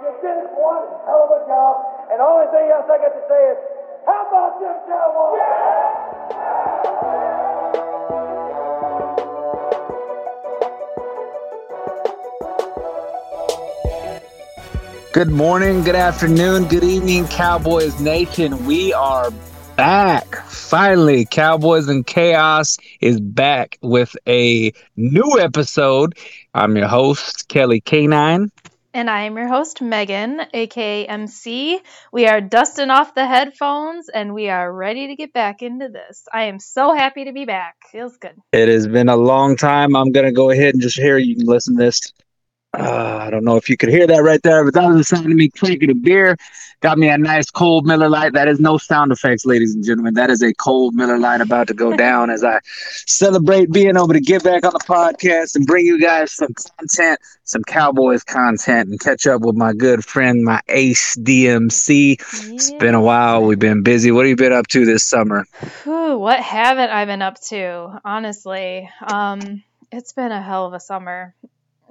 You did one hell of a job, and the only thing else I got to say is, how about them Cowboys? Good morning, good afternoon, good evening, Cowboys Nation. We are back. Finally, Cowboys and Chaos is back with a new episode. I'm your host, Kelly K9. And I am your host, Megan, aka MC. We are dusting off the headphones and we are ready to get back into this. I am so happy to be back. Feels good. It has been a long time. I'm going to go ahead and just hear you can listen to this. Uh, I don't know if you could hear that right there, but that was the sound of me clinking a beer. Got me a nice cold Miller Lite. That is no sound effects, ladies and gentlemen. That is a cold Miller Lite about to go down as I celebrate being able to get back on the podcast and bring you guys some content, some Cowboys content, and catch up with my good friend, my ace DMC. It's been a while. We've been busy. What have you been up to this summer? Whew, what haven't I been up to? Honestly, um, it's been a hell of a summer.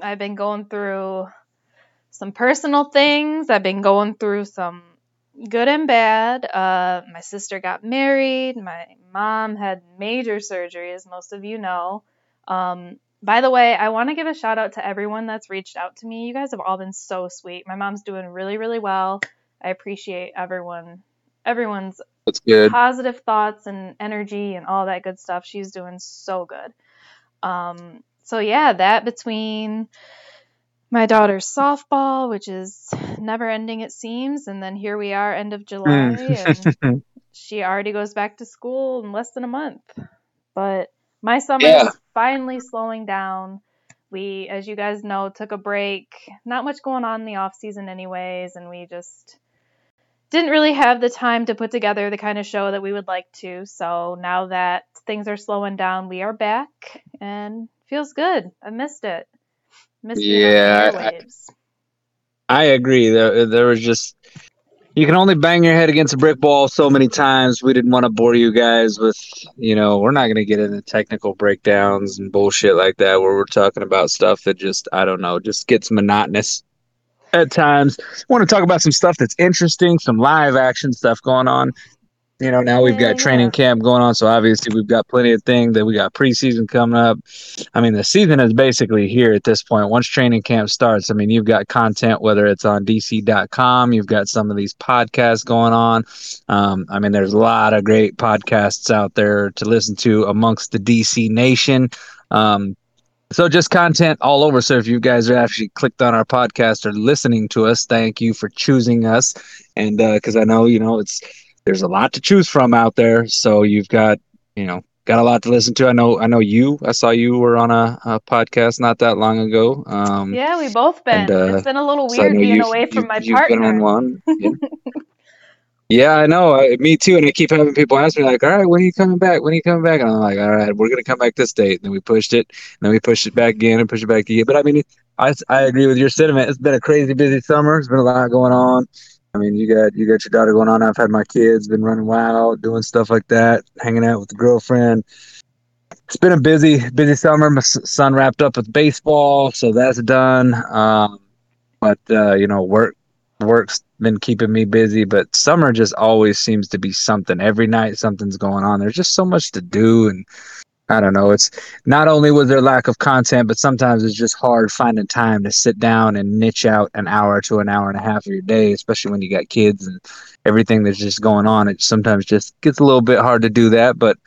I've been going through some personal things. I've been going through some good and bad. Uh, my sister got married. My mom had major surgery, as most of you know. Um, by the way, I want to give a shout out to everyone that's reached out to me. You guys have all been so sweet. My mom's doing really, really well. I appreciate everyone, everyone's That's good. positive thoughts and energy and all that good stuff. She's doing so good. Um, so yeah, that between my daughter's softball, which is never ending it seems, and then here we are, end of July, hmm. and she already goes back to school in less than a month. But my summer Yeah. is finally slowing down. We, as you guys know, took a break. Not much going on in the off season, anyways, and we just didn't really have the time to put together the kind of show that we would like to. So now that things are slowing down, we are back and feels good. I missed it. Missed Yeah, I- airwaves. I agree. There, there was just you can only bang your head against a brick wall so many times. We didn't want to bore you guys with, you know, we're not going to get into technical breakdowns and bullshit like that where we're talking about stuff that just I don't know, just gets monotonous at times. want to talk about some stuff that's interesting, some live action stuff going on. You know, now we've got training camp going on, so obviously we've got plenty of things that we got preseason coming up. I mean, the season is basically here at this point. Once training camp starts, I mean, you've got content, whether it's on DC.com, you've got some of these podcasts going on. Um, I mean, there's a lot of great podcasts out there to listen to amongst the DC nation. Um, so just content all over. So if you guys are actually clicked on our podcast or listening to us, thank you for choosing us. And because I know, you know, it's there's a lot to choose from out there. So you've got, you know, got a lot to listen to. I know, I know you. I saw you were on a, a podcast not that long ago. Um, Yeah, we both been. and, uh, it's been a little weird know being away from my you've partner. Been on one. Yeah. Yeah, I know. I, me too. And I keep having people ask me, like, all right, when are you coming back? When are you coming back? And I'm like, all right, we're going to come back this date. And then we pushed it. And then we pushed it back again and pushed it back again. But I mean, I, I agree with your sentiment. It's been a crazy busy summer. There's been a lot going on. I mean, you got you got your daughter going on. I've had my kids been running wild, doing stuff like that, hanging out with the girlfriend. It's been a busy, busy summer. My son wrapped up with baseball, so that's done. Um, but uh, you know, work work's been keeping me busy, but summer just always seems to be something. Every night something's going on. There's just so much to do and I don't know. It's not only was there lack of content, but sometimes it's just hard finding time to sit down and niche out an hour to an hour and a half of your day, especially when you got kids and everything that's just going on. It sometimes just gets a little bit hard to do that, but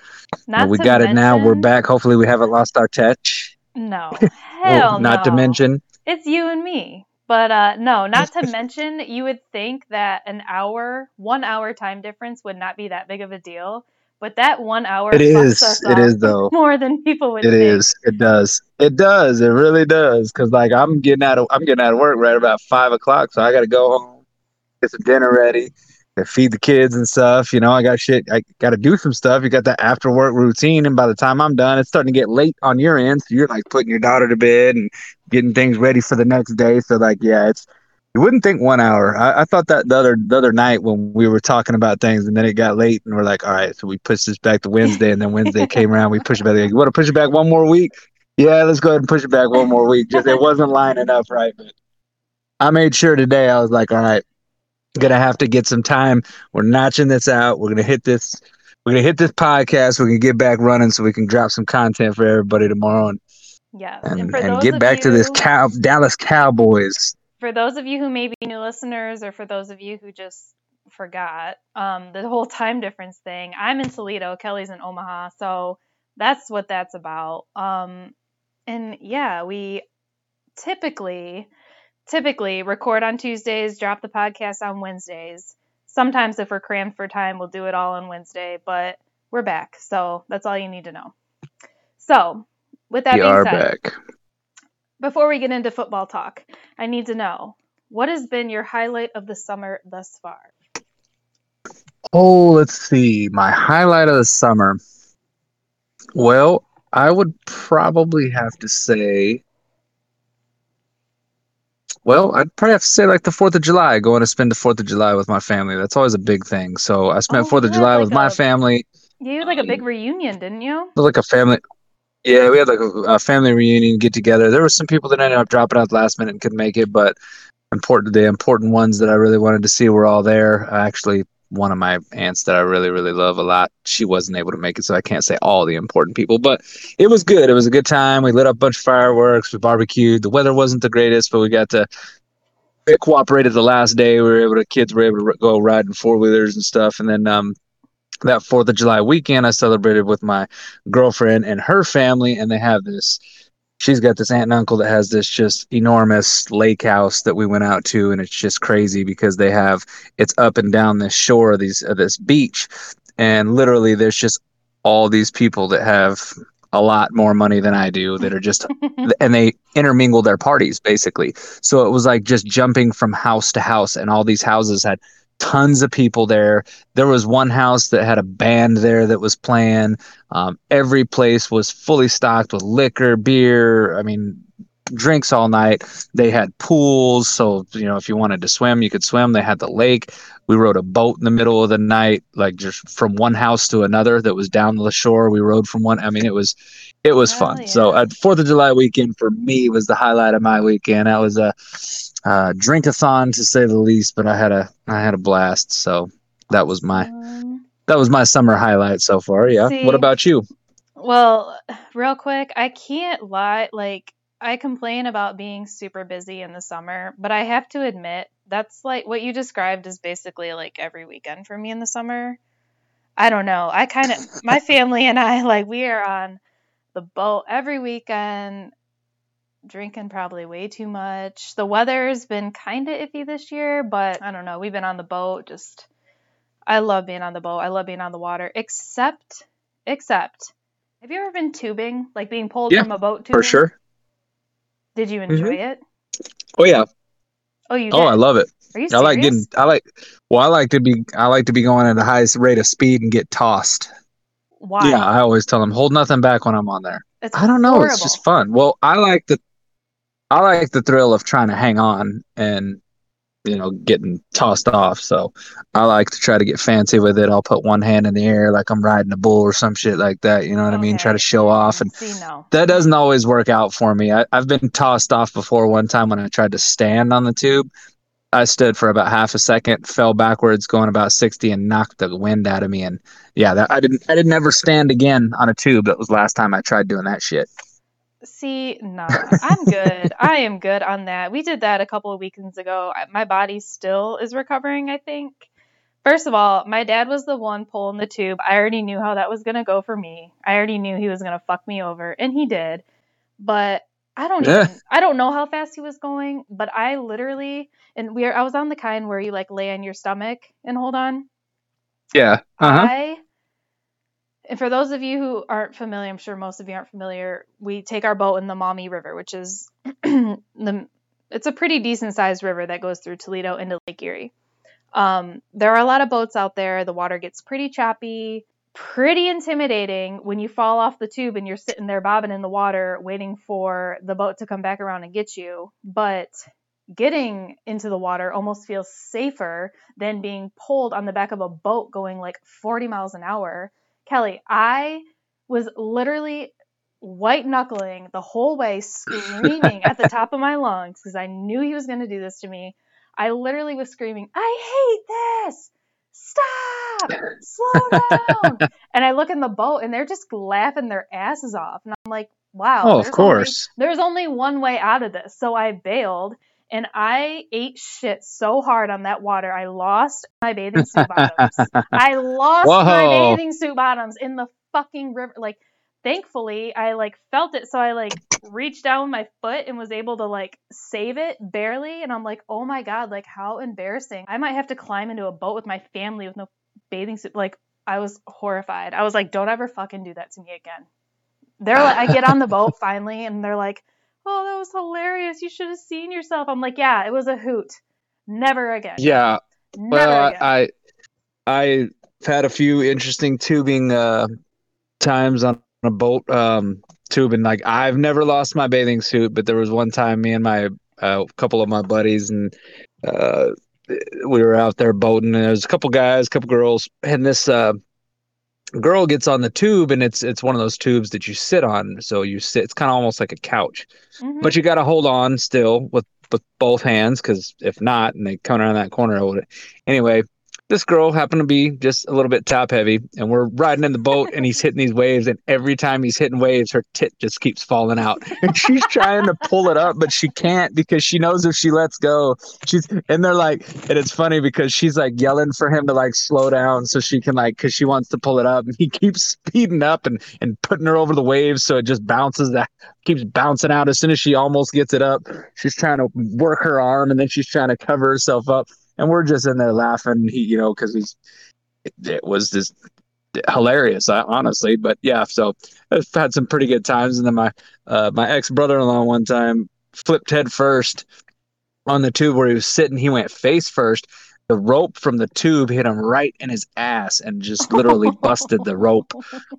you know, we got it now. We're back. Hopefully we haven't lost our touch. No, hell not to mention It's you and me. But uh, no, not to mention, you would think that an hour, one hour time difference would not be that big of a deal. But that one hour it is. It up though. more than people would It think. is. It does. It does. It really does. Cause like I'm getting out of I'm getting out of work right about five o'clock, so I got to go home, get some dinner ready, and feed the kids and stuff. You know, I got shit. I got to do some stuff. You got that after work routine, and by the time I'm done, it's starting to get late on your end. So you're like putting your daughter to bed and getting things ready for the next day. So like, yeah, it's. You wouldn't think one hour. I, I thought that the other the other night when we were talking about things, and then it got late, and we're like, all right, so we pushed this back to Wednesday, and then Wednesday came around, we pushed it back. You want to push it back one more week? Yeah, let's go ahead and push it back one more week. Just it wasn't lining up right, but I made sure today. I was like, all right, gonna have to get some time. We're notching this out. We're gonna hit this. We're gonna hit this podcast. We can get back running so we can drop some content for everybody tomorrow and Yes. and, And, and get back to this cow Dallas Cowboys. For those of you who may be new listeners or for those of you who just forgot um, the whole time difference thing i'm in toledo kelly's in omaha so that's what that's about. Um, and yeah we typically typically record on tuesdays drop the podcast on wednesdays. Sometimes if we're crammed for time we'll do it all on wednesday but we're back so that's all you need to know. So with that We being are said back. Before we get into football talk, I need to know what has been your highlight of the summer thus far? Oh, let's see. My highlight of the summer. Well, I would probably have to say. Well, I'd probably have to say like the Fourth of July, going to spend the Fourth of July with my family. That's always a big thing. So I spent Oh, Fourth of July like with my a- family. You had like a big reunion, didn't you? Like a family. Yeah, we had like a, a family reunion get together. There were some people that ended up dropping out last minute and couldn't make it, but important the important ones that I really wanted to see were all there. Uh, Actually, one of my aunts that I really really love a lot, she wasn't able to make it, so I can't say all the important people, but it was good. It was a good time. We lit up a bunch of fireworks. We barbecued. The weather wasn't the greatest, but we got to. It cooperated the last day. We were able to kids were able to go riding four wheelers and stuff, and then um, that Fourth of July weekend, I celebrated with my girlfriend and her family, and they have this. She's got this aunt and uncle that has this just enormous lake house that we went out to, and it's just crazy because they have it's up and down this shore of these of this beach, and literally there's just all these people that have a lot more money than I do that are just and they intermingle their parties basically. So it was like just jumping from house to house, and all these houses had tons of people there. There was one house that had a band there that was playing. Um, every place was fully stocked with liquor, beer. I mean, drinks all night. They had pools, so you know if you wanted to swim, you could swim. They had the lake. We rode a boat in the middle of the night, like just from one house to another that was down the shore. We rode from one. I mean, it was it was fun. So yeah. at Fourth of July weekend for me was the highlight of my weekend. That was a uh, drinkathon to say the least, but I had a I had a blast. So that was my Um, that was my summer highlight so far. Yeah. See- what about you? well, real quick, I can't lie. Like, I complain about being super busy in the summer, but I have to admit, that's like what you described is basically like every weekend for me in the summer. I don't know. I kind of, my family and I, like, we are on the boat every weekend, drinking probably way too much. The weather's been kind of iffy this year, but I don't know. We've been on the boat. Just, I love being on the boat. I love being on the water, except, except, have you ever been tubing, like being pulled Yeah, from a boat tubing? For sure. Did you mm-hmm. enjoy it? Oh yeah. Oh, you did. Oh, I love it. Are you serious? I like getting. I like. Well, I like to be. I like to be going at the highest rate of speed and get tossed. Why? Yeah, I always tell them hold nothing back when I'm on there. It's I don't know. Horrible. It's just fun. Well, I like the. I like the thrill of trying to hang on and, you know, getting tossed off. So, I like to try to get fancy with it. I'll put one hand in the air like I'm riding a bull or some shit like that. You know what I mean? Try to show off and See, no. that doesn't always work out for me. I, I've been tossed off before one time when I tried to stand on the tube. I stood for about half a second, fell backwards, going about sixty, and knocked the wind out of me. And yeah, that I didn't. I didn't ever stand again on a tube. That was the last time I tried doing that shit. See, no, I'm good. I am good on that. We did that a couple of weekends ago. My body still is recovering, I think. First of all, my dad was the one pulling the tube. I already knew how that was going to go for me. I already knew he was going to fuck me over, and he did. But I don't Yeah. even I don't know how fast he was going, but I literally and we are I was on the kind where you like lay on your stomach and hold on. Yeah. Uh huh. I and for those of you who aren't familiar, I'm sure most of you aren't familiar. We take our boat in the Maumee River, which is the it's a pretty decent sized river that goes through Toledo into Lake Erie. Um, there are a lot of boats out there. The water gets pretty choppy, pretty intimidating when you fall off the tube and you're sitting there bobbing in the water waiting for the boat to come back around and get you. But getting into the water almost feels safer than being pulled on the back of a boat going like 40 miles an hour. Kelly, I was literally white knuckling the whole way, screaming at the top of my lungs because I knew he was going to do this to me. I literally was screaming, I hate this! Stop! Slow down! and I look in the boat and they're just laughing their asses off. And I'm like, wow. Oh, of course. Only, there's only one way out of this. So I bailed and I ate shit so hard on that water. I lost my bathing suit bottoms. I lost Whoa. my bathing suit bottoms in the fucking river. Like, thankfully, I like felt it, so I like reached down with my foot and was able to like save it barely. And I'm like, oh my god, like how embarrassing! I might have to climb into a boat with my family with no bathing suit. Like, I was horrified. I was like, don't ever fucking do that to me again. They're like, I get on the boat finally, and they're like oh, that was hilarious. You should have seen yourself. I'm like, yeah, it was a hoot. Never again. Yeah. Never well, again. I I've had a few interesting tubing uh, times on a boat um, tubing. Like I've never lost my bathing suit, but there was one time me and my uh, couple of my buddies and uh, we were out there boating, and there was a couple guys, a couple girls, and this uh, girl gets on the tube, and it's it's one of those tubes that you sit on. So you sit. It's kind of almost like a couch, Mhm. but you got to hold on still with with both hands because if not, and they come around that corner, I would. Anyway, this girl happened to be just a little bit top heavy, and we're riding in the boat, and he's hitting these waves, and every time he's hitting waves, her tit just keeps falling out, and she's trying to pull it up, but she can't because she knows if she lets go, she's. And they're like, and it's funny because she's like yelling for him to like slow down so she can like, because she wants to pull it up, and he keeps speeding up and and putting her over the waves, so it just bounces that keeps bouncing out as soon as she almost gets it up. She's trying to work her arm, and then she's trying to cover herself up and we're just in there laughing, he, you know, because he's it, it was just hilarious, honestly. But yeah, so I've had some pretty good times, and then my uh, my ex brother in law one time flipped head first on the tube where he was sitting. He went face first. The rope from the tube hit him right in his ass and just literally busted the rope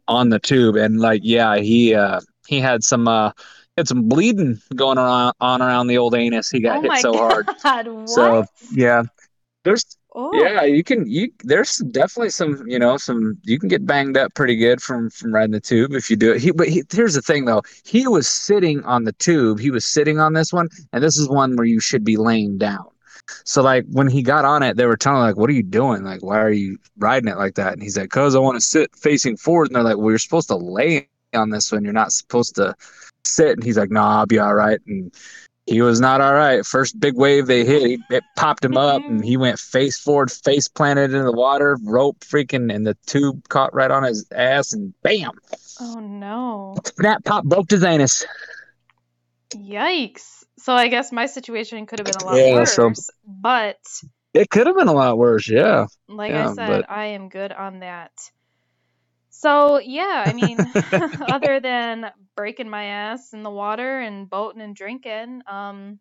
on the tube. And like, yeah, he uh, he had some uh, had some bleeding going on on around the old anus. He got oh hit so hard. what? So yeah, there's oh, yeah, you can you there's definitely some you know some you can get banged up pretty good from from riding the tube if you do it. He but he, here's the thing though, he was sitting on the tube. He was sitting on this one, and this is one where you should be laying down. So like when he got on it, they were telling him like, "What are you doing? Like, why are you riding it like that?" And he's like, "Cause I want to sit facing forward." And they're like, "Well, you're supposed to lay on this one. You're not supposed to sit." And he's like, "Nah, I'll be all right." And he was not all right. First big wave they hit, he, it popped him up, and he went face forward, face planted in the water, rope freaking, and the tube caught right on his ass, and bam, oh no. snap, pop, broke his anus. Yikes. So I guess my situation could have been a lot Yeah, worse. so- But It could have been a lot worse, yeah. like Yeah, I said, but- I am good on that. So yeah, I mean, other than breaking my ass in the water and boating and drinking, um,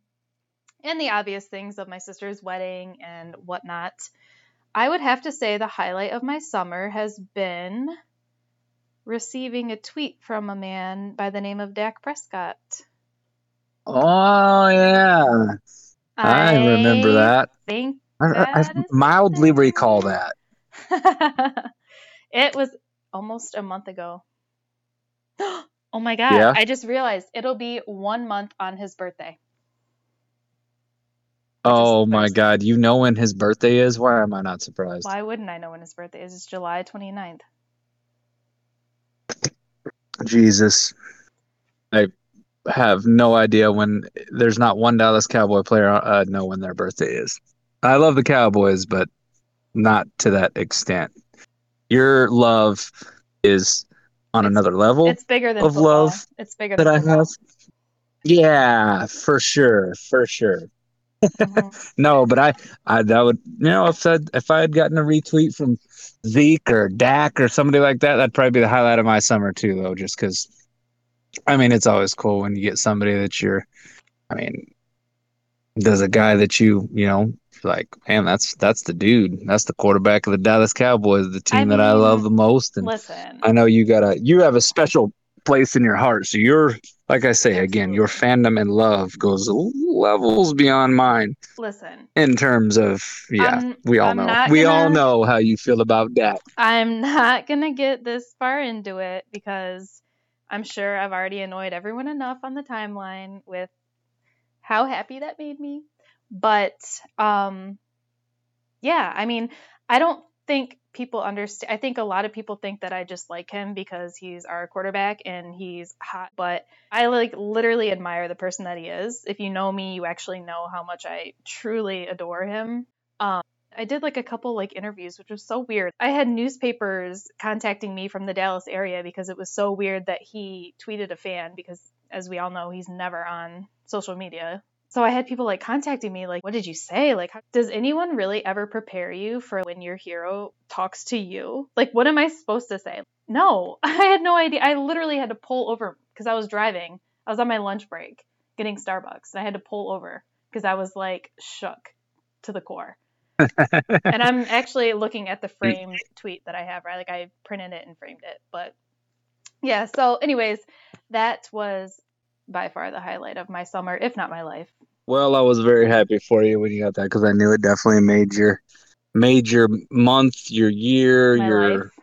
and the obvious things of my sister's wedding and whatnot, I would have to say the highlight of my summer has been receiving a tweet from a man by the name of Dak Prescott. Oh yeah, I, remember that. Think I, I, I mildly recall that. it was almost a month ago. oh my god! Yeah? I just realized it'll be one month on his birthday. Oh my God, you know when his birthday is? Why am I not surprised? Why wouldn't I know when his birthday is? It's July 29th. Jesus. I have no idea when there's not one Dallas Cowboy player uh know when their birthday is. I love the Cowboys, but not to that extent. Your love is on It's- another level It's bigger than of football. love It's bigger that than I football. have. Yeah, for sure, for sure. Mhm. No, but I, I that would you know if I if I had gotten a retweet from Zeke or Dak or somebody like that, that'd probably be the highlight of my summer too, though. Just because, I mean, it's always cool when you get somebody that you're, I mean, there's a guy that you you know like, man, that's that's the dude, that's the quarterback of the Dallas Cowboys, the team that I love the most, and Listen, I know you got a you have a special place in your heart. So you're like I say again, your fandom and love goes levels beyond mine listen. in terms of yeah, I'm- we all I'm know. We all gonna- know how you feel about that. I'm not gonna get this far into it because I'm sure I've already annoyed everyone enough on the timeline with how happy that made me. But um yeah, I mean, I don't think people understand. I think a lot of people think that I just like him because he's our quarterback and he's hot, but I like literally admire the person that he is. If you know me, you actually know how much I truly adore him. Um, I did like a couple like interviews, which was so weird. I had newspapers contacting me from the Dallas area because it was so weird that he tweeted a fan because as we all know, he's never on social media so I had people like contacting me, like, what did you say? Like, does anyone really ever prepare you for when your hero talks to you? Like, what am I supposed to say? No, I had no idea. I literally had to pull over because I was driving. I was on my lunch break getting Starbucks and I had to pull over because I was like shook to the core. and I'm actually looking at the framed tweet that I have, right? Like, I printed it and framed it. But yeah, so, anyways, that was by far the highlight of my summer, if not my life. Well, I was very happy for you when you got that because I knew it definitely made your made your month, your year, My your life.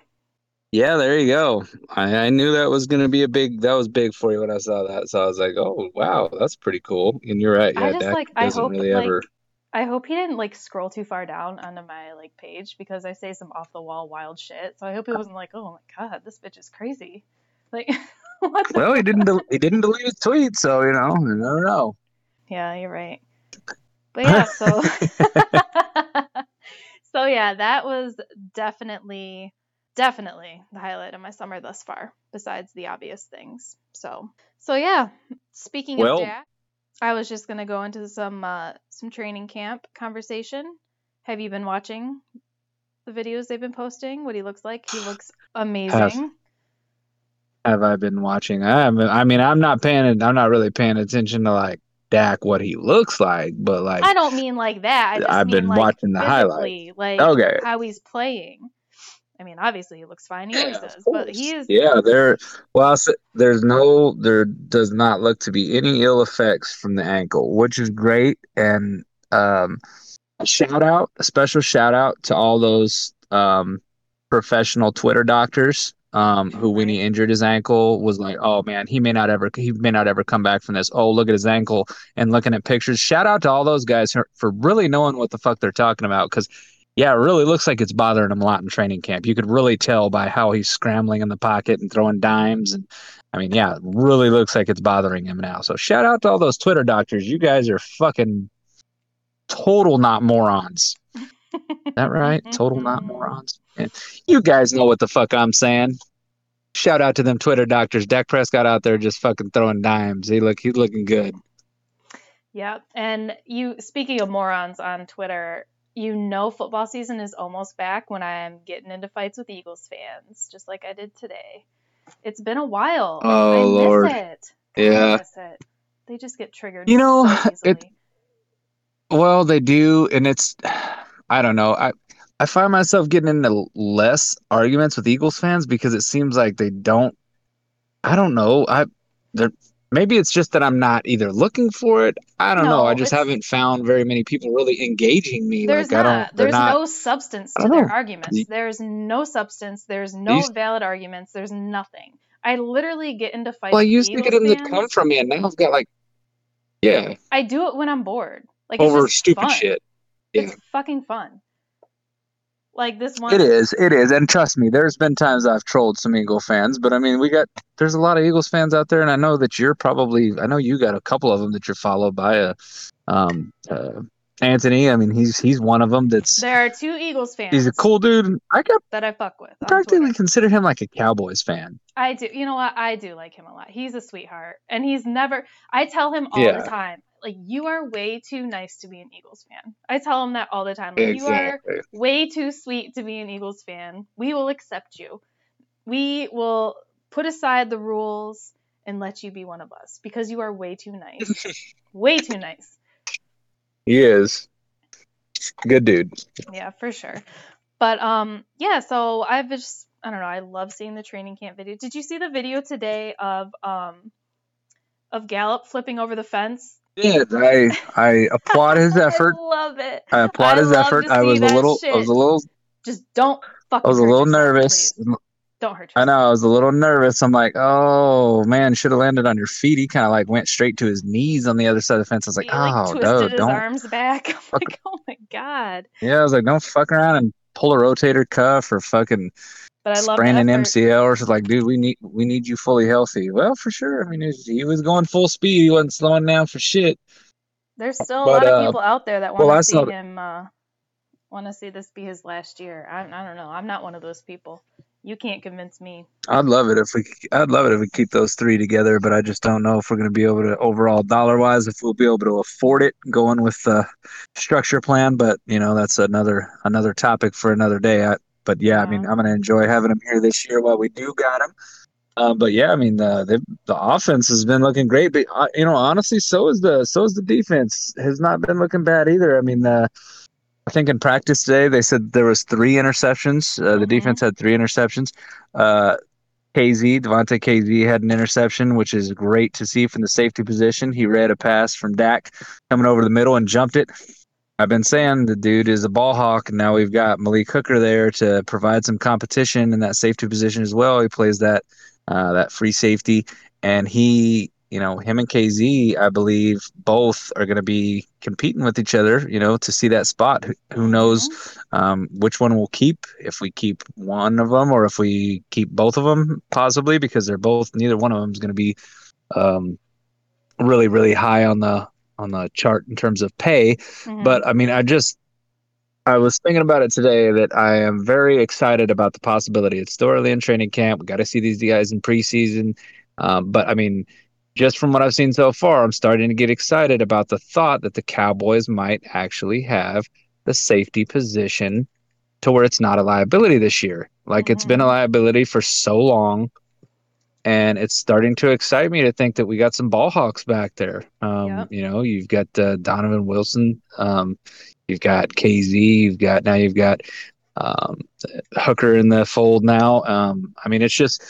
yeah. There you go. I, I knew that was gonna be a big. That was big for you when I saw that. So I was like, oh wow, that's pretty cool. And you're right. I Yeah, just, Dak like, I doesn't hope, really like, ever. I hope he didn't like scroll too far down onto my like page because I say some off the wall wild shit. So I hope he uh, wasn't like, oh my god, this bitch is crazy. Like, Well, he didn't. del- he didn't delete his tweet, so you know, you never know. Yeah, you're right. But yeah, so so yeah, that was definitely definitely the highlight of my summer thus far, besides the obvious things. So so yeah, speaking Well- of Dak, I was just gonna go into some uh, some training camp conversation. Have you been watching the videos they've been posting? What he looks like? He looks amazing. Have I been watching? I I mean, I'm not paying. I'm not really paying attention to like Dak what he looks like, but like I don't mean like that. I just I've mean been like watching the highlights. like Okay. how he's playing. I mean, obviously he looks fine. He always Yeah, does, but he is. Yeah, there. Well, there's no. There does not look to be any ill effects from the ankle, which is great. And um, shout out, a special shout out to all those um, professional Twitter doctors um, who, when he injured his ankle, was like, "Oh man, he may not ever. He may not ever come back from this. Oh, look at his ankle." And looking at pictures. Shout out to all those guys for, for really knowing what the fuck they're talking about because yeah, it really looks like it's bothering him a lot in training camp. You could really tell by how he's scrambling in the pocket and throwing dimes. And I mean, yeah, it really looks like it's bothering him now. So shout out to all those Twitter doctors. You guys are fucking total not morons. That right? Mm-hmm. Total not morons. Yeah. You guys know what the fuck I'm saying. Shout out to them Twitter doctors. Dak Prescott out there just fucking throwing dimes. He look he's looking good. Yep. And you, speaking of morons on Twitter, you know football season is almost back when I'm getting into fights with Eagles fans, just like I did today. It's been a while. Oh, I miss Lord. it. Yeah. I miss it. They just get triggered. You know, so it- Well, they do, and it's I don't know. I I find myself getting into less arguments with Eagles fans because it seems like they don't. I don't know. I they're maybe it's just that I'm not either looking for it. I don't know. I just haven't found very many people really engaging me. There's like I not. don't. There's not. no substance to their know. arguments. There's no substance. There's no used- valid arguments. There's nothing. I literally get into fights. well, I used to get them to come from me, and now I've got like, yeah, I do it when I'm bored. Like it's over stupid fun. shit. Yeah. It's fucking fun. Like this one. It is, it is, and trust me, there's been times I've trolled some Eagle fans, but I mean, we got there's a lot of Eagles fans out there, and I know that you're probably, I know you got a couple of them that you're followed by a, um, uh, Anthony. I mean, he's he's one of them. That's There are two Eagles fans he's a cool dude. I got that I fuck with. practically Twitter. consider him like a Cowboys fan. I do. You know what? I do like him a lot. He's a sweetheart, and he's never. I tell him all Yeah. the time, like you are way too nice to be an Eagles fan. I tell him that all the time. Like you are way too sweet to be an Eagles fan. We will accept you. We will put aside the rules and let you be one of us because you are way too nice. way too nice. He is good dude. Yeah, for sure. But um yeah, so I've just I don't know, I love seeing the training camp video. Did you see the video today of um of Gallup flipping over the fence? Did I I applaud his effort. I love it. I applaud I his effort. I was a little I was a little Just don't fucking I was a little nervous. please. Don't hurt I know I was a little nervous. I'm like, oh man, should have landed on your feet. He kind of like went straight to his knees on the other side of the fence. I was like, he like oh no, his don't. arms back. I'm like, oh my god. Yeah, I was like, don't fuck around and pull a rotator cuff or fucking But I love an. MCL. Like, dude, we need we need you fully healthy. Well, for sure. I mean, he- he was going full speed. He wasn't slowing down for shit. There's still a But, lot of uh, people out there that want to I see him. Uh, want to see this be his last year. I, I don't know. I'm not one of those people. You can't convince me. I'd love it if we. I'd love it if we keep those three together, but I just don't know if we're going to be able to overall dollar wise if we'll be able to afford it going with the structure plan. But you know that's another another topic for another day. I, but yeah, I mean I'm going to enjoy having him here this year while we do got him. Um, but yeah, I mean the, the offense has been looking great, but uh, you know honestly, so is the so is the defense has not been looking bad either. I mean the. I think in practice today they said there was three interceptions. Uh, The Mhm. defense had three interceptions. Uh, Kazee, Damontae Kazee had an interception, which is great to see from the safety position. He read a pass from Dak coming over the middle and jumped it. I've been saying the dude is a ball hawk, and now we've got Malik Hooker there to provide some competition in that safety position as well. He plays that uh, that free safety, and he, you know, him and Kazee, I believe, both are going to be competing with each other, you know, to see that spot. Who, knows um, which one we'll keep? If we keep one of them, or if we keep both of them, possibly because they're both. Neither one of them is going to be um, really, really high on the on the chart in terms of pay. Mhm. But I mean, I just I was thinking about it today that I am very excited about the possibility. It's still early in training camp. We got to see these guys in preseason. Um, but I mean, just from what I've seen so far, I'm starting to get excited about the thought that the Cowboys might actually have the safety position to where it's not a liability this year. Like it's been a Mhm. liability for so long. And it's starting to excite me to think that we got some ball hawks back there. Um, Yep. You know, you've got uh, Donovan Wilson, um, you've got Kazee, you've got now you've got um, Hooker in the fold now. Um, I mean, it's just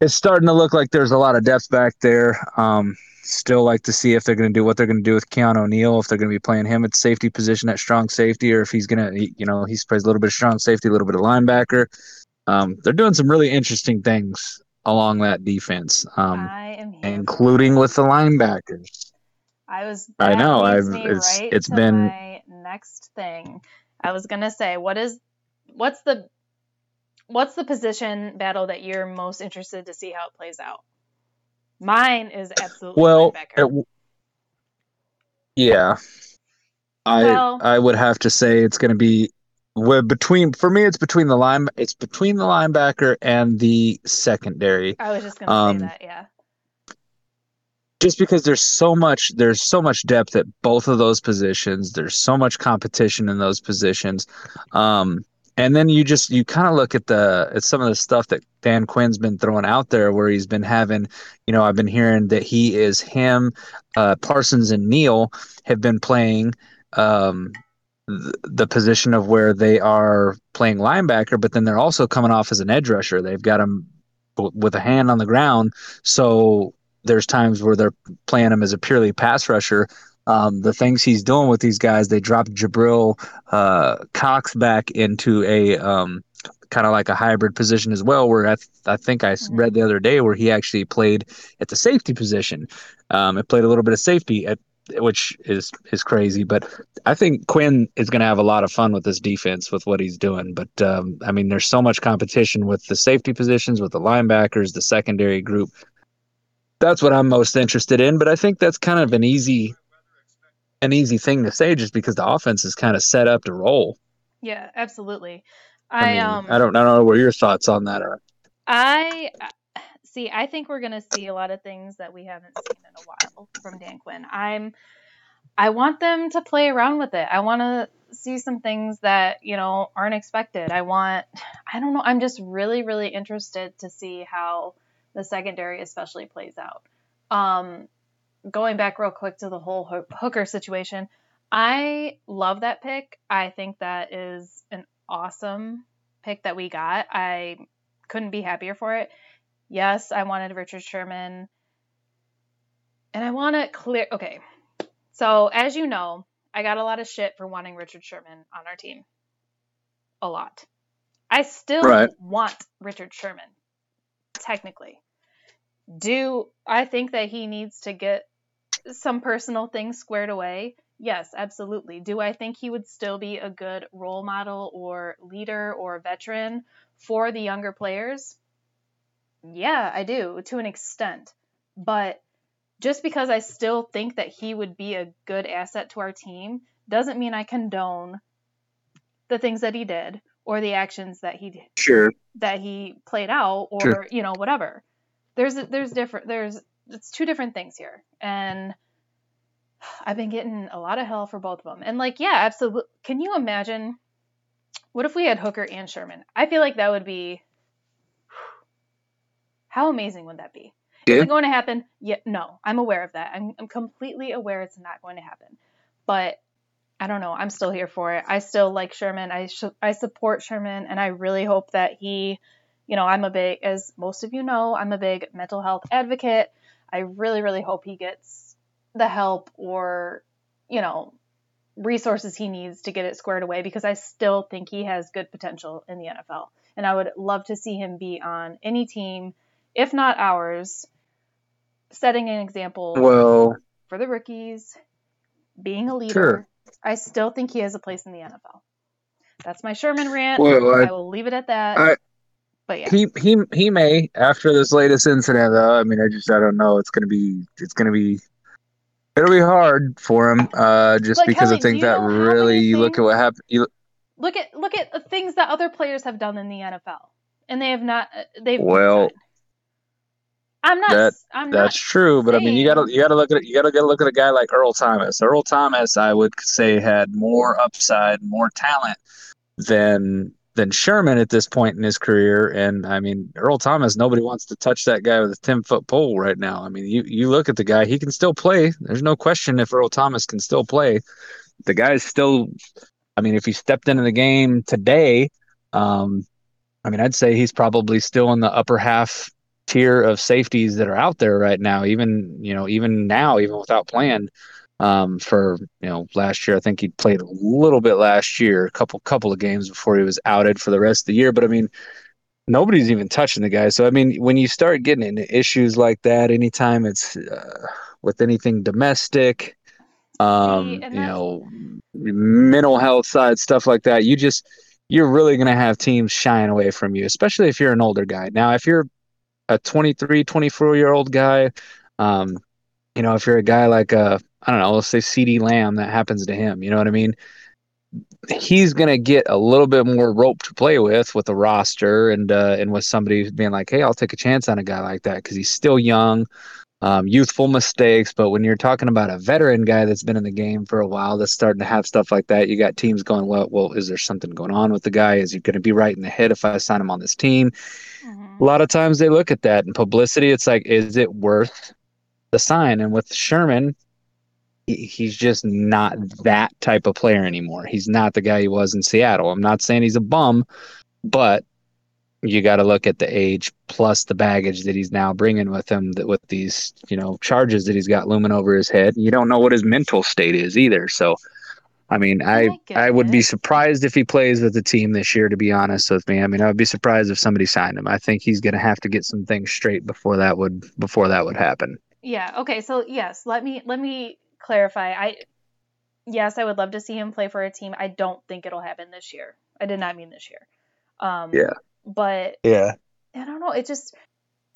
it's starting to look like there's a lot of depth back there. Um, still like to see if they're going to do what they're going to do with Keanu O'Neal, if they're going to be playing him at safety position at strong safety, or if he's going to, you know, he plays a little bit of strong safety, a little bit of linebacker. Um, they're doing some really interesting things along that defense, um, I am here. including with the linebackers. I was. I know, I've- it's- right it's been- my next thing. I was gonna say, what is, what's the, what's the position battle that you're most interested to see how it plays out? Mine is absolutely Well, linebacker. it- yeah, I Well- I would have to say it's going to be well, between for me it's between the line it's between the linebacker and the secondary. I was just gonna um, say that. Yeah. just because there's so much there's so much depth at both of those positions there's so much competition in those positions um and then you just you kind of look at the at some of the stuff that Dan Quinn's been throwing out there where he's been having you know I've been hearing that he is him uh Parsons and Neal have been playing um the position of where they are playing linebacker but then they're also coming off as an edge rusher they've got him with a hand on the ground so there's times where they're playing him as a purely pass rusher. Um, the things he's doing with these guys, they dropped Jabril uh, Cox back into a um, kind of like a hybrid position as well. Where I, th- I think I s- read the other day where he actually played at the safety position. Um, it played a little bit of safety at which is is crazy. But I think Quinn is going to have a lot of fun with this defense with what he's doing. But um, I mean, there's so much competition with the safety positions, with the linebackers, the secondary group that's what I'm most interested in. But I think that's kind of an easy, an easy thing to say, just because the offense is kind of set up to roll. Yeah, absolutely. I, I, mean, um I don't, I don't know what your thoughts on that are. I see. I think we're gonna see a lot of things that we haven't seen in a while from Dan Quinn. I'm. I want them to play around with it. I want to see some things that you know aren't expected. I want. I don't know. I'm just really, really interested to see how the secondary, especially, plays out. Um, going back real quick to the whole Hooker situation, I love that pick. I think that is an awesome pick that we got. I couldn't be happier for it. Yes, I wanted Richard Sherman. And I want to clear. Okay. So, as you know, I got a lot of shit for wanting Richard Sherman on our team. A lot. I still Right. want Richard Sherman. technically. Do I think that he needs to get some personal things squared away? Yes, absolutely. Do I think he would still be a good role model or leader or veteran for the younger players? Yeah, I do to an extent. But just because I still think that he would be a good asset to our team doesn't mean I condone the things that he did or the actions that he Sure. that he played out or Sure. you know whatever. There's there's different there's it's two different things here. And I've been getting a lot of hell for both of them. And like yeah, absolutely. Can you imagine what if we had Hooker and Sherman? I feel like that would be how amazing would that be? Is it going to happen? Yeah, no. I'm aware of that. I'm, I'm completely aware it's not going to happen. But I don't know. I'm still here for it. I still like Sherman. I sh- I support Sherman, and I really hope that he, you know, I'm a big, as most of you know, I'm a big mental health advocate. I really, really hope he gets the help or, you know, resources he needs to get it squared away because I still think he has good potential in the NFL. And I would love to see him be on any team, if not ours, setting an example Well, for the rookies, being a leader. Sure. I still think he has a place in the NFL. That's my Sherman rant. well, I I, will leave it at that. I- but yeah, he he he may after this latest incident though. I mean, I just I don't know. It's gonna be it's gonna be it'll be hard for him. Uh, just But because Kelly, I think that really you look at what happened. You look at look at the things that other players have done in the NFL, and they have not. uh, They've Well, fine. I'm not. that- I'm That's not. true, but I mean, you gotta you gotta look at you gotta get a look at a guy like Earl Thomas. Earl Thomas, I would say, had more upside, more talent than than Sherman at this point in his career. And I mean, Earl Thomas, nobody wants to touch that guy with a ten foot pole right now. I mean, you you look at the guy, he can still play. There's no question if Earl Thomas can still play. The guy's still. I mean, if he stepped into the game today, um, I mean, I'd say he's probably still in the upper half tier of safeties that are out there right now. Even you know, even now, even without playing um, for you know last year, I think he played a little bit last year, a couple couple of games before he was outed for the rest of the year. But I mean, nobody's even touching the guy. So I mean, when you start getting into issues like that, anytime it's uh, with anything domestic, um, you know, mental health side stuff like that, you just you're really going to have teams shying away from you, especially if you're an older guy. Now, if you're a 23, 24 year old guy, um, you know, if you're a guy like uh, I don't know, let's say CeeDee Lamb, that happens to him. You know what I mean? He's gonna get a little bit more rope to play with with a roster and uh, and with somebody being like, hey, I'll take a chance on a guy like that because he's still young, um, youthful mistakes. But when you're talking about a veteran guy that's been in the game for a while, that's starting to have stuff like that, you got teams going, well, well, is there something going on with the guy? Is he going to be right in the head if I sign him on this team? Mhm. a lot of times they look at that and publicity it's like is it worth the sign and with sherman he's just not that type of player anymore he's not the guy he was in seattle i'm not saying he's a bum but you got to look at the age plus the baggage that he's now bringing with him that with these you know charges that he's got looming over his head you don't know what his mental state is either so I mean, I I I would be surprised if he plays with the team this year. To be honest with me, I mean, I would be surprised if somebody signed him. I think he's going to have to get some things straight before that would before that would happen. Yeah. Okay. So yes, let me let me clarify. I yes, I would love to see him play for a team. I don't think it'll happen this year. I did not mean this year. Um, Yeah. But Yeah, I don't know. It just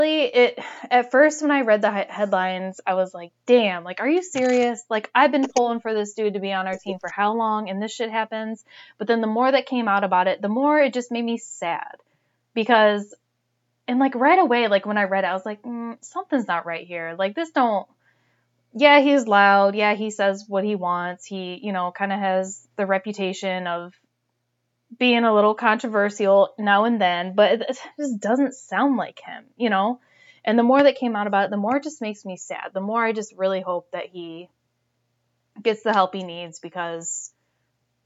really it at first when I read the he- headlines, I was like, "Damn! Like, are you serious? Like, I've been pulling for this dude to be on our team for how long, and this shit happens." But then the more that came out about it, the more it just made me sad because, and like right away, like when I read it, I was like, mm, "Something's not right here. Like, this don't." Yeah, he's loud. Yeah, he says what he wants. He, you know, kind of has the reputation of being a little controversial now and then, but it, just doesn't sound like him, you know? And the more that came out about it, the more it just makes me sad. The more I just really hope that he gets the help he needs because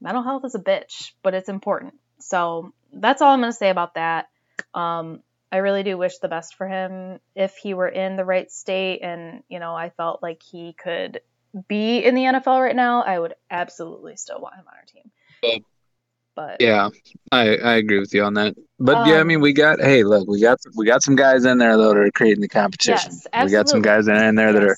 mental health is a bitch, but it's important. So that's all I'm going to say about that. Um, I really do wish the best for him if he were in the right state and, you know, I felt like he could be in the NFL right now, I would absolutely still want him on our team. Um, But yeah, I I agree with you on that. But yeah, I Um, mean, we got hey, look, we got we got some guys in there though that are creating the competition. Yes, we got some guys in there that are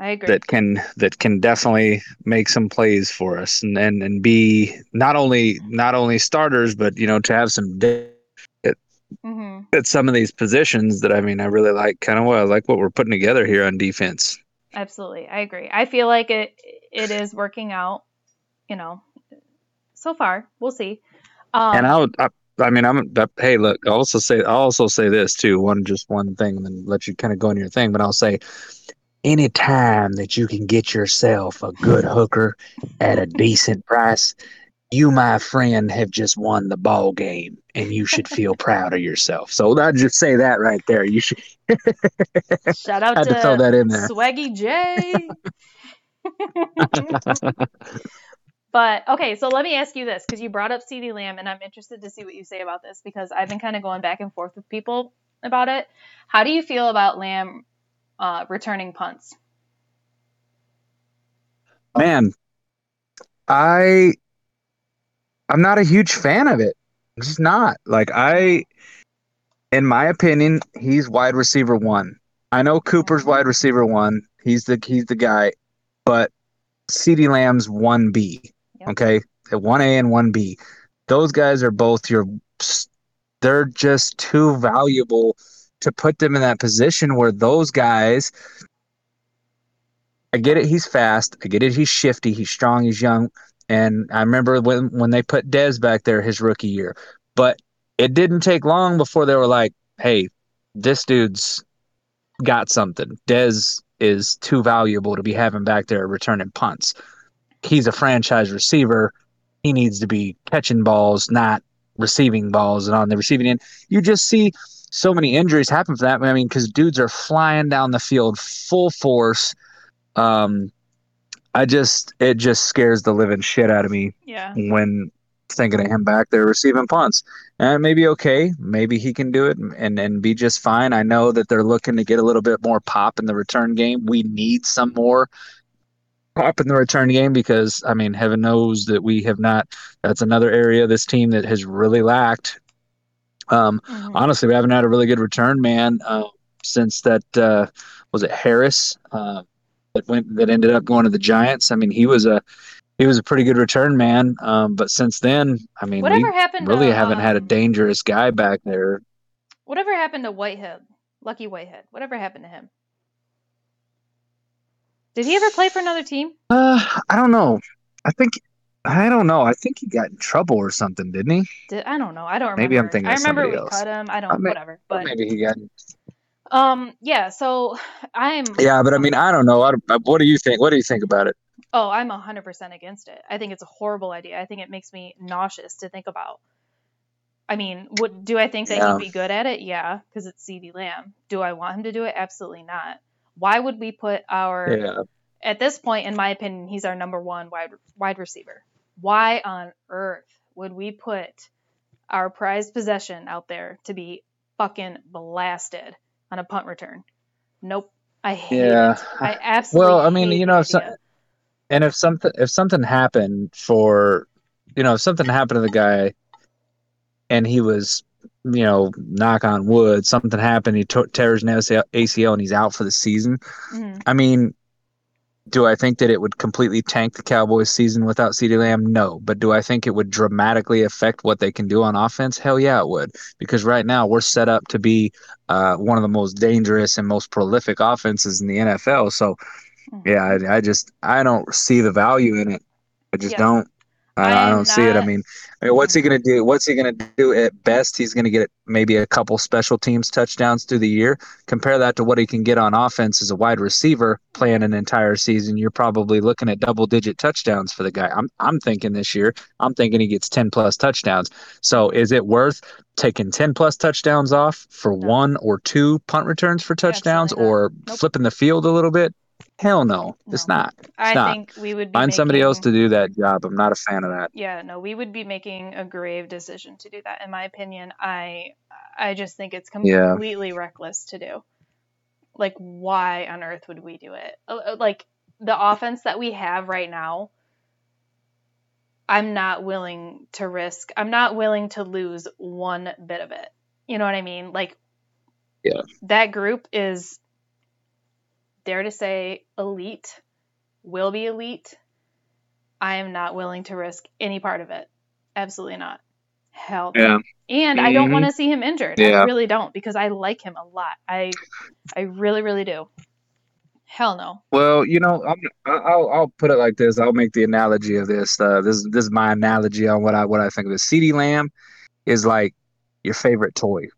I agree. that can that can definitely make some plays for us and and, and be not only not only starters but you know to have some depth hmm at some of these positions that I mean I really like kind of what I like what we're putting together here on defense. Absolutely, I agree. I feel like it it is working out. You know, so far we'll see. Um, and I'll I, I mean I'm I, hey look I'll also say I'll also say this too one just one thing and then let you kind of go into your thing but I'll say anytime that you can get yourself a good hooker at a decent price you my friend have just won the ball game and you should feel proud of yourself so I'll just say that right there you should shout out to, to throw that in there. Swaggy J. but okay, so let me ask you this because you brought up CeeDee Lamb, and I'm interested to see what you say about this because I've been kind of going back and forth with people about it. How do you feel about Lamb uh, returning punts? man i i'm not a huge fan of it. I'm just not. Like i in my opinion he's wide receiver one. I know cooper's wide receiver one. He's the he's the guy but CeeDee lamb's 1b Yep. okay at 1a and 1b those guys are both your they're just too valuable to put them in that position where those guys I get it. He's fast. I get it. He's shifty. He's strong. He's young. And I remember when when they put Dez back there his rookie year, but it didn't take long before they were like, "Hey, this dude's got something. Dez is too valuable to be having back there returning punts. He's a franchise receiver. He needs to be catching balls, not receiving balls. And on the receiving end, you just see so many injuries happen for that. I mean, because dudes are flying down the field full force." um i just it just scares the living shit out of me Yeah. when thinking of him back there receiving punts and maybe okay maybe he can do it and and be just fine i know that they're looking to get a little bit more pop in the return game we need some more pop in the return game because i mean heaven knows that we have not that's another area of this team that has really lacked um Mhm. honestly, we haven't had a really good return man uh, since that uh, was it Harris uh, that went that ended up going to the Giants. I mean, he was a he was a pretty good return man, um, but since then, I mean, Whatever we happened really to, haven't had a um, dangerous guy back there. Whatever happened to Whitehead? Lucky Whitehead. Whatever happened to him? Did he ever play for another team? Uh, I don't know. I think I don't know. I think he got in trouble or something, didn't he? Did I don't know. I don't remember. Maybe I'm thinking I remember somebody we else. cut him. I I don't. may- whatever. But maybe he got. um, yeah. So I'm. Yeah, but I mean, I don't know. I, don't- what do you think? What do you think about it? Oh, I'm 100% against it. I think it's a horrible idea. I think it makes me nauseous to think about. I mean, would do I think that Yeah. he'd be good at it? Yeah, because it's CeeDee Lamb. Do I want him to do it? Absolutely not. Why would we put our Yeah, at this point, in my opinion, he's our number one wide wide receiver. Why on earth would we put our prized possession out there to be fucking blasted on a punt return? Nope. I hate Yeah. it. I absolutely. Well, I mean, you know, if so- and if something if something happened for you know if something happened to the guy and he was you know knock on wood something happened he t- tears an ACL, and he's out for the season Mhm. i mean do i think that it would completely tank the cowboys season without CeeDee lamb no but do i think it would dramatically affect what they can do on offense hell yeah it would because right now we're set up to be uh, one of the most dangerous and most prolific offenses in the nfl so Mhm. yeah, I, I just I don't see the value in it. I just Yeah. don't. I, I don't see it. I mean, I mean, what's he gonna do? What's he gonna do at best? He's gonna get maybe a couple special teams touchdowns through the year. Compare that to what he can get on offense as a wide receiver playing an entire season. You're probably looking at double digit touchdowns for the guy. I'm I'm thinking this year. I'm thinking he gets ten plus touchdowns. So is it worth taking ten plus touchdowns off for No. one or two punt returns for touchdowns, not. or Nope. flipping the field a little bit? Hell no, it's No. not. I not. think we would be Find somebody else to do that job. I'm not a fan of that. yeah no we would be making a grave decision to do that in my opinion i i just think it's Yeah. completely reckless to do like why on earth would we do it Uh, uh, like the offense that we have right now I'm not willing to risk. I'm not willing to lose one bit of it. You know what I mean? Like, Yeah. that group is dare to say elite, will be elite. I am not willing to risk any part of it. Absolutely not. Hell. Yeah. And I don't want to see him injured. Yeah. I really don't because I like him a lot. I I really really do. Hell no. Well, you know, I'm, I- I'll I'll put it like this. I'll make the analogy of this. Uh, this this is my analogy on what I what I think of this. CeeDee Lamb is like your favorite toy,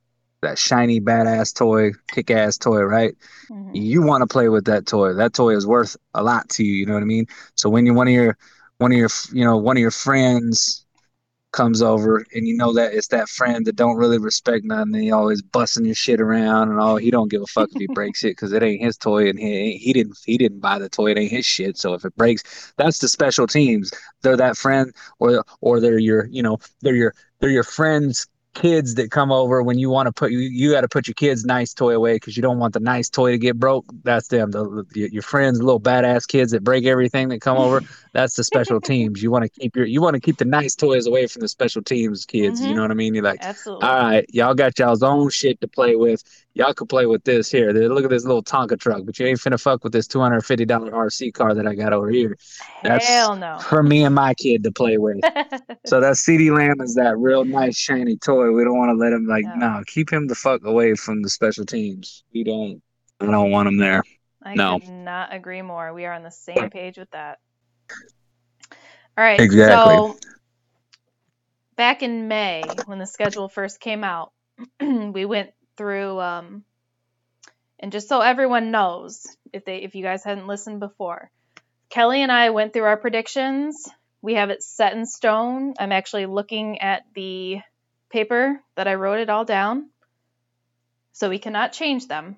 that shiny badass toy, kick ass toy, right? Mhm. You want to play with that toy. That toy is worth a lot to you. You know what I mean? So when you one of your one of your you know one of your friends comes over and you know that it's that friend that don't really respect nothing and he always busting your shit around and all he don't give a fuck if he breaks it because it ain't his toy and he he didn't he didn't buy the toy it ain't his shit so if it breaks that's the special teams they're that friend or or they're your you know they're your they're your friends kids that come over when you want to put you you got to put your kids nice toy away because you don't want the nice toy to get broke. That's them the, your friends little badass kids that break everything that come over that's the special teams you want to keep your you want to keep the nice toys away from the special teams kids you Mhm. know what i mean you're like Absolutely. all right y'all got y'all's own shit to play with y'all can play with this here look at this little tonka truck but you ain't finna fuck with this $250 rc car that i got over here that's Hell no. for me and my kid to play with so that CeeDee Lamb is that real nice shiny toy. We don't want to let him like No. no, keep him the fuck away from the special teams. We don't I don't want him there. I No. could not agree more. We are on the same page with that. All right. Exactly. So back in May, when the schedule first came out, we went through um and just so everyone knows, if they if you guys hadn't listened before, Kelly and I went through our predictions. We have it set in stone. I'm actually looking at the paper that I wrote it all down. So we cannot change them.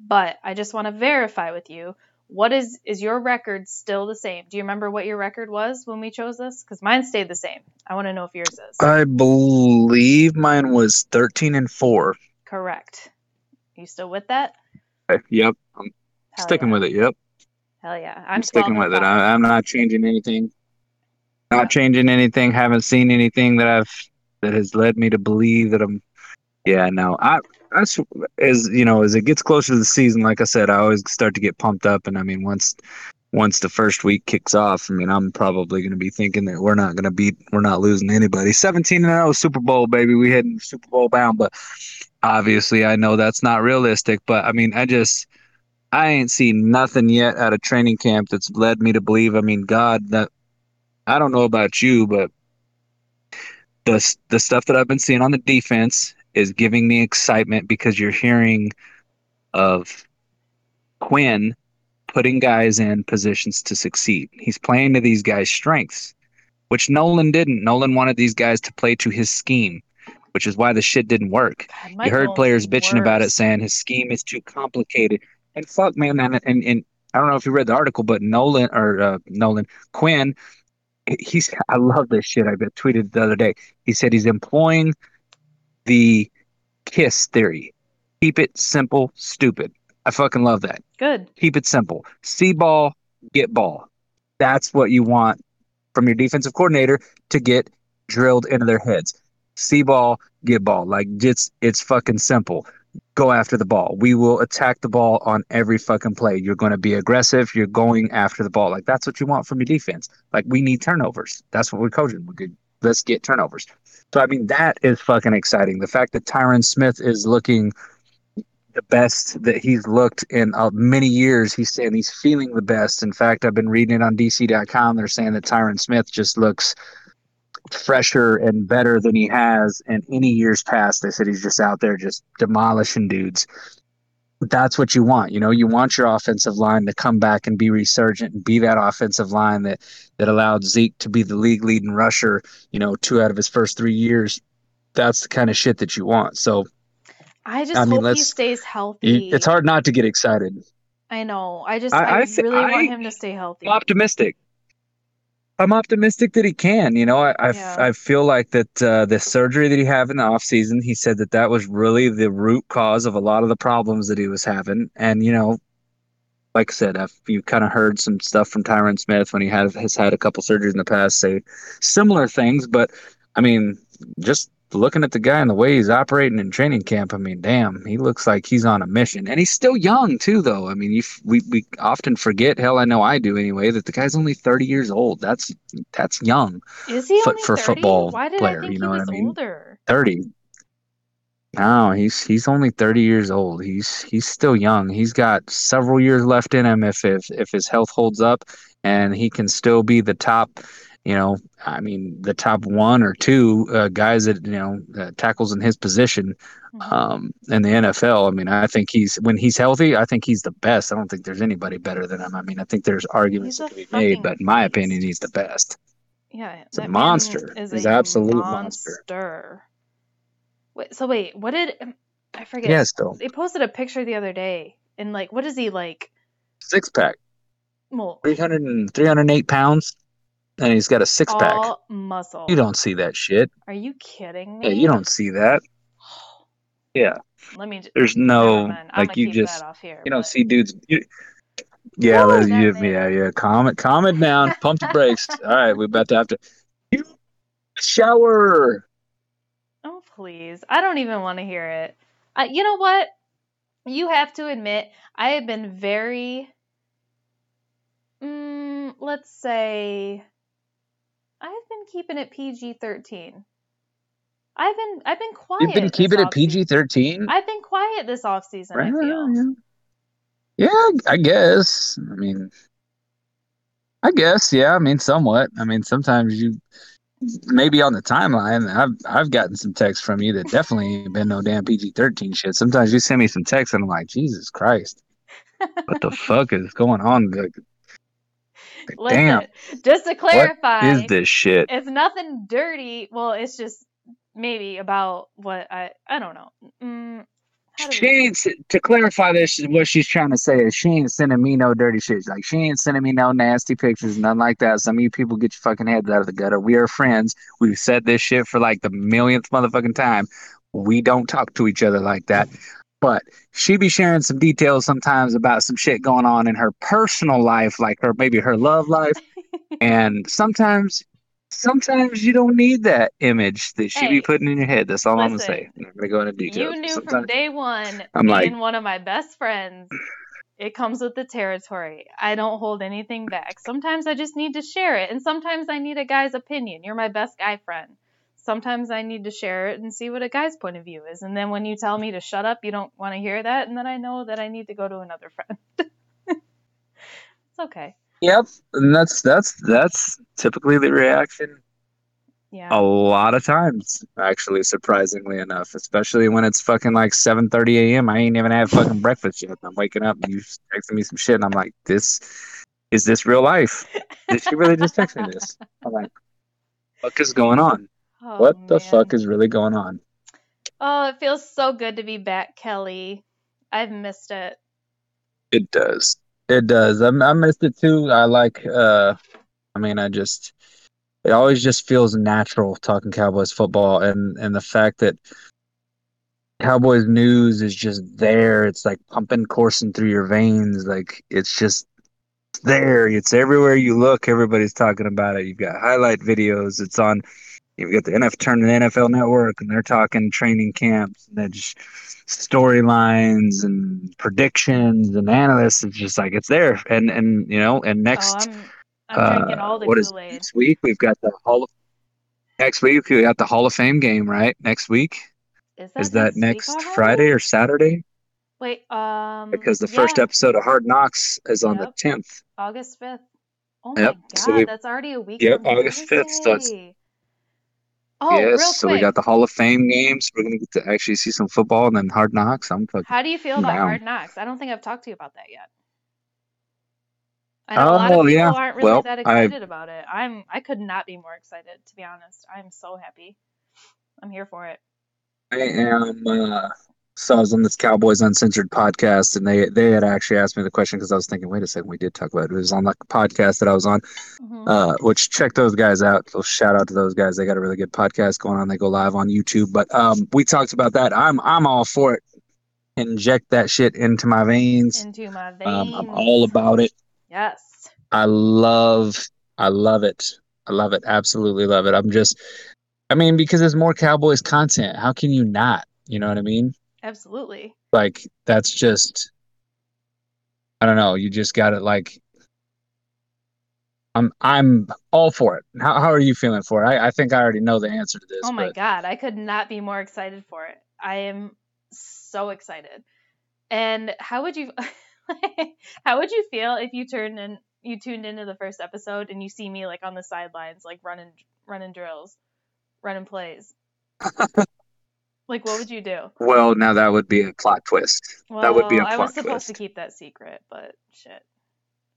But I just want to verify with you what is is your record still the same? Do you remember what your record was when we chose this? Because mine stayed the same. I want to know if yours is. I believe mine was 13 and 4. Correct. You still with that? Uh, yep. I'm Hell sticking yeah. with it. Yep. Hell yeah. I'm, I'm, sticking with it. five. I, I'm not changing anything. Not Yeah. changing anything. Haven't seen anything that I've that has led me to believe that I'm. Yeah, no. I as you know as it gets closer to the season. Like I said, I always start to get pumped up, and I mean once once the first week kicks off, I mean I'm probably going to be thinking that we're not going to beat, we're not losing anybody. 17 and 0 Super Bowl, baby. We heading Super Bowl bound, but obviously I know that's not realistic. But I mean, I just. I ain't seen nothing yet out of training camp that's led me to believe. I mean, God, that I don't know about you, but the the stuff that I've been seeing on the defense is giving me excitement because you're hearing of Quinn putting guys in positions to succeed. He's playing to these guys' strengths, which Nolan didn't. Nolan wanted these guys to play to his scheme, which is why the shit didn't work. God, you heard players bitching about it saying his scheme is too complicated. And fuck man and, and, and i don't know if you read the article but nolan or uh, nolan quinn he's i love this shit. I tweeted the other day. He said he's employing the kiss theory. Keep it simple stupid. I fucking love that. Good. keep it simple. See ball get ball. That's what you want from your defensive coordinator to get drilled into their heads. See ball get ball. Like it's it's fucking simple. Go after the ball. We will attack the ball on every fucking play. You're going to be aggressive. You're going after the ball. Like that's what you want from your defense. Like we need turnovers. That's what we're coaching we could let's get turnovers so i mean that is fucking exciting the fact that tyron smith is looking the best that he's looked in uh, many years. He's saying he's feeling the best. In fact, I've been reading it on DC.com. They're saying that Tyron Smith just looks fresher and better than he has in any years past. They said he's just out there just demolishing dudes. That's what you want. You know, you want your offensive line to come back and be resurgent and be that offensive line that that allowed Zeke to be the league leading rusher, you know, two out of his first three years. That's the kind of shit that you want. So I just I mean, hope he stays healthy. it's hard not to get excited. I know. I just I- I, I really want him to stay healthy. Optimistic. I'm optimistic that he can. You know, I I, Yeah. I feel like that uh, the surgery that he had in the off season, he said that that was really the root cause of a lot of the problems that he was having. And you know, like I said, I've, you kind of heard some stuff from Tyron Smith when he had, has had a couple surgeries in the past say similar things. But I mean, just looking at the guy and the way he's operating in training camp, I mean, damn, he looks like he's on a mission. And he's still young, too, though. I mean, you, we, we often forget, hell, I know I do anyway, that the guy's only 30 years old. That's that's young. Is he for, 30? football Why did player, I think you know he what was I mean? older? 30. No, he's he's only 30 years old. He's he's still young. He's got several years left in him if if if his health holds up and he can still be the top, you know, I mean, the top one or two uh, guys that, you know, uh, tackles in his position Mhm. um in the NFL. I mean, I think he's when he's healthy, I think he's the best. I don't think there's anybody better than him. I mean, I think there's arguments that can be made, but in my beast. opinion, he's the best. Yeah, He's a monster. Is He's an absolute monster. monster. Wait, so wait, what did I forget? Yeah, still They posted a picture the other day, and like, what is he like? six pack, Well, 300 and 308 pounds, and he's got a six pack. all muscle. You don't see that shit. Are you kidding me? Yeah, you don't see that. Yeah, Let me. Just, there's no like you just off here. you don't but- see dudes. You, yeah, let's, you, yeah, yeah. Calm it, calm it down. Pump the brakes. All right, we're about to have to you shower. Oh please! I don't even want to hear it. I, you know what? You have to admit, I have been very. Mm, let's say. I've been keeping it PG thirteen. I've been I've been quiet. You've been keeping it PG thirteen. I've been quiet this off season. I feel. Yeah, yeah, I guess. I mean, I guess. Yeah, I mean, somewhat. I mean, sometimes you maybe on the timeline, I've I've gotten some texts from you that definitely ain't been no damn PG thirteen shit. Sometimes you send me some texts and I'm like, Jesus Christ, what the fuck is going on? Like, like, damn, just to clarify, is this shit? it's nothing dirty. Well, it's just maybe about what I I don't know. Mm, do She we? ain't s- to clarify this. What she's trying to say is she ain't sending me no dirty shit. Like she ain't sending me no nasty pictures, nothing like that. Some of you people get your fucking heads out of the gutter. We are friends. We've said this shit for like the millionth motherfucking time. We don't talk to each other like that. But she be sharing some details sometimes about some shit going on in her personal life, like her maybe her love life, and sometimes. Sometimes you don't need that image that she Hey, be putting in your head. That's all I'm gonna say. I'm gonna go into details. You knew from day one, I'm like- being one of my best friends, it comes with the territory. I don't hold anything back. Sometimes I just need to share it, and sometimes I need a guy's opinion. You're my best guy friend. Sometimes I need to share it and see what a guy's point of view is. And then when you tell me to shut up, you don't want to hear that, and then I know that I need to go to another friend. it's okay. Yep, and that's that's that's typically the reaction Yeah. a lot of times. Actually, surprisingly enough, especially when it's fucking like seven thirty a.m. I ain't even had fucking breakfast yet. I'm waking up and you texting me some shit, and I'm like, "This is this real life? Did she really just text me this?" I'm like, "What is going on? Oh, what the man. fuck is really going on?" Oh, it feels so good to be back, Kelly. I've missed it. It does. It does. I, I missed it too. I like. uh I mean, I just. It always just feels natural talking Cowboys football, and and the fact that Cowboys news is just there. It's like pumping, coursing through your veins. Like it's just there. It's everywhere you look. Everybody's talking about it. You've got highlight videos. It's on. You've got the NFL turn to the NFL Network, and they're talking training camps, and then just storylines and predictions and analysts. It's just like it's there. And and you know, and next oh, I'm, I'm uh, all the what is next week? We've got the Hall of next week. We got the Hall of Fame game, right? Next week Is is that next? Friday or Saturday? Wait, um, Because the first episode of Hard Knocks is on the tenth. August fifth. Oh Yep, my so God, we- that's already a week. Yep, August 5th starts- Thursday. Oh, yes, so we got the Hall of Fame games. We're gonna get to actually see some football and then Hard Knocks. I'm fucking. how do you feel about down. Hard Knocks? I don't think I've talked to you about that yet. I know a lot Oh, of people yeah. aren't really Well, that I- excited about it. I'm I could not be more excited, to be honest. I'm so happy. I'm here for it. I am. Uh, so I was on this Cowboys Uncensored podcast, and they they had actually asked me the question because I was thinking, wait a second, we did talk about it. It was on the podcast that I was on. Mhm. uh, which check those guys out. So shout out to those guys. They got a really good podcast going on. They go live on YouTube. But um, we talked about that. I'm I'm all for it. inject that shit into my veins. Into my veins. Um, I'm all about it. Yes. I love, I love it. I love it. Absolutely love it. I'm just, I mean, because there's more Cowboys content. How can you not? You know what I mean? Absolutely. Like that's just, I don't know. You just got it like. I'm I'm all for it. How how are you feeling for it? I, I think I already know the answer to this. Oh my but god, I could not be more excited for it. I am so excited. And how would you how would you feel if you turned in you tuned into the first episode and you see me like on the sidelines like running running drills, running plays? like what would you do? Well, now that would be a plot twist. Well, that would be a I plot I was supposed to keep that secret, but shit.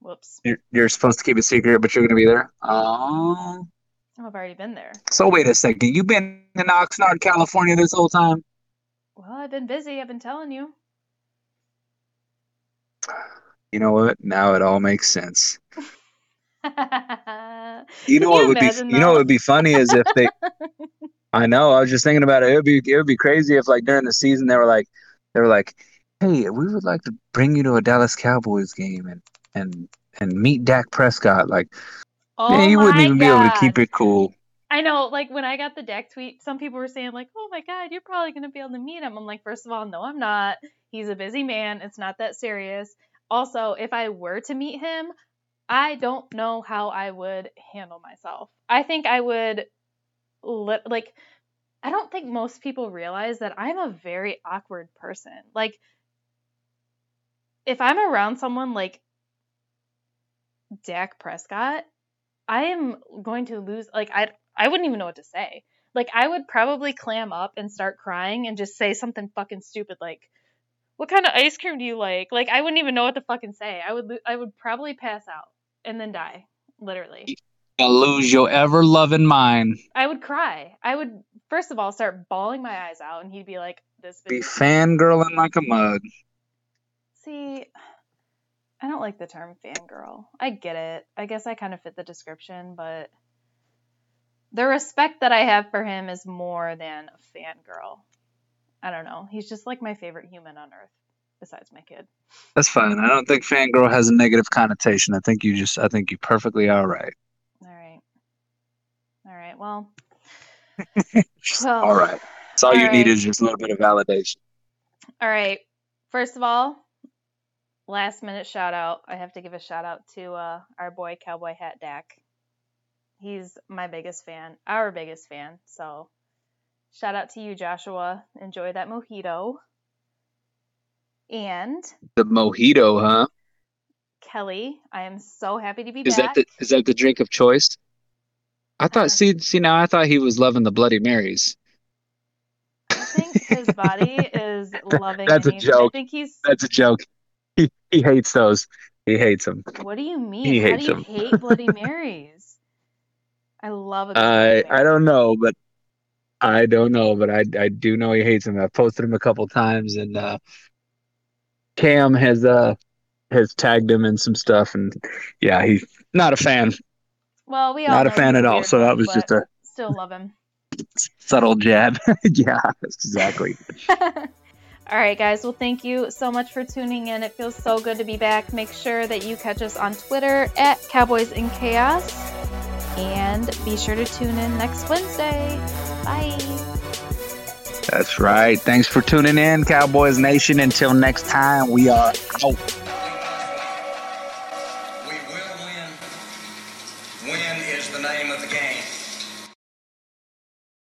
Whoops. You're, you're supposed to keep it secret, but you're gonna be there. Um, oh. Oh, I've already been there. So wait a second. You've been in Oxnard, California, this whole time. Well, I've been busy, I've been telling you. You know what? Now it all makes sense. You know what would be you know what would be funny is if they I know, I was just thinking about it. It would be it would be crazy if like during the season they were like they were like, Hey, we would like to bring you to a Dallas Cowboys game and and and meet Dak Prescott. Like Oh man, you wouldn't even be able to keep it cool. I know, like when I got the Dak tweet, some people were saying like, "Oh my god, you're probably gonna be able to meet him." I'm like, first of all, no, I'm not. He's a busy man. It's not that serious. Also, if I were to meet him, I don't know how I would handle myself. I think I would, li- like, I don't think most people realize that I'm a very awkward person. Like, if I'm around someone like Dak Prescott, I am going to lose like I I wouldn't even know what to say. Like I would probably clam up and start crying and just say something fucking stupid like what kind of ice cream do you like? Like I wouldn't even know what to fucking say. I would I would probably pass out and then die, literally. And lose your ever loving mind. I would cry. I would first of all start bawling my eyes out and he'd be like this Be fangirling like a mug. See, I don't like the term fangirl. I get it. I guess I kind of fit the description, but the respect that I have for him is more than a fangirl. I don't know. He's just like my favorite human on earth, besides my kid. That's fine. I don't think fangirl has a negative connotation. I think you just I think you perfectly. All right. All right. Well, Well, all right. That's all, all you need is just a little bit of validation. all right. First of all, last minute shout out. I have to give a shout out to uh, our boy Cowboy Hat Dak. He's my biggest fan, our biggest fan. So, shout out to you, Joshua. Enjoy that mojito. And The mojito, huh? Kelly, I am so happy to be Is back. that the is that the drink of choice? I thought see see now I thought he was loving the Bloody Marys. I think his body is loving. That's a anything. I joke. think he's. That's a joke. He he hates those. He hates them. What do you mean? He How hates do you them. hate Bloody Marys? I love a good I Bloody I don't know, but I don't know, but I I do know he hates them. I've posted him a couple times, and uh, Cam has uh has tagged him in some stuff, and yeah, he's not a fan. Well, we all Not a fan at all. So that was just a still love him. subtle jab. yeah, exactly. All right, guys. Well, thank you so much for tuning in. It feels so good to be back. Make sure that you catch us on Twitter at Cowboys in Chaos. And be sure to tune in next Wednesday. Bye. That's right. Thanks for tuning in, Cowboys Nation. Until next time, we are out.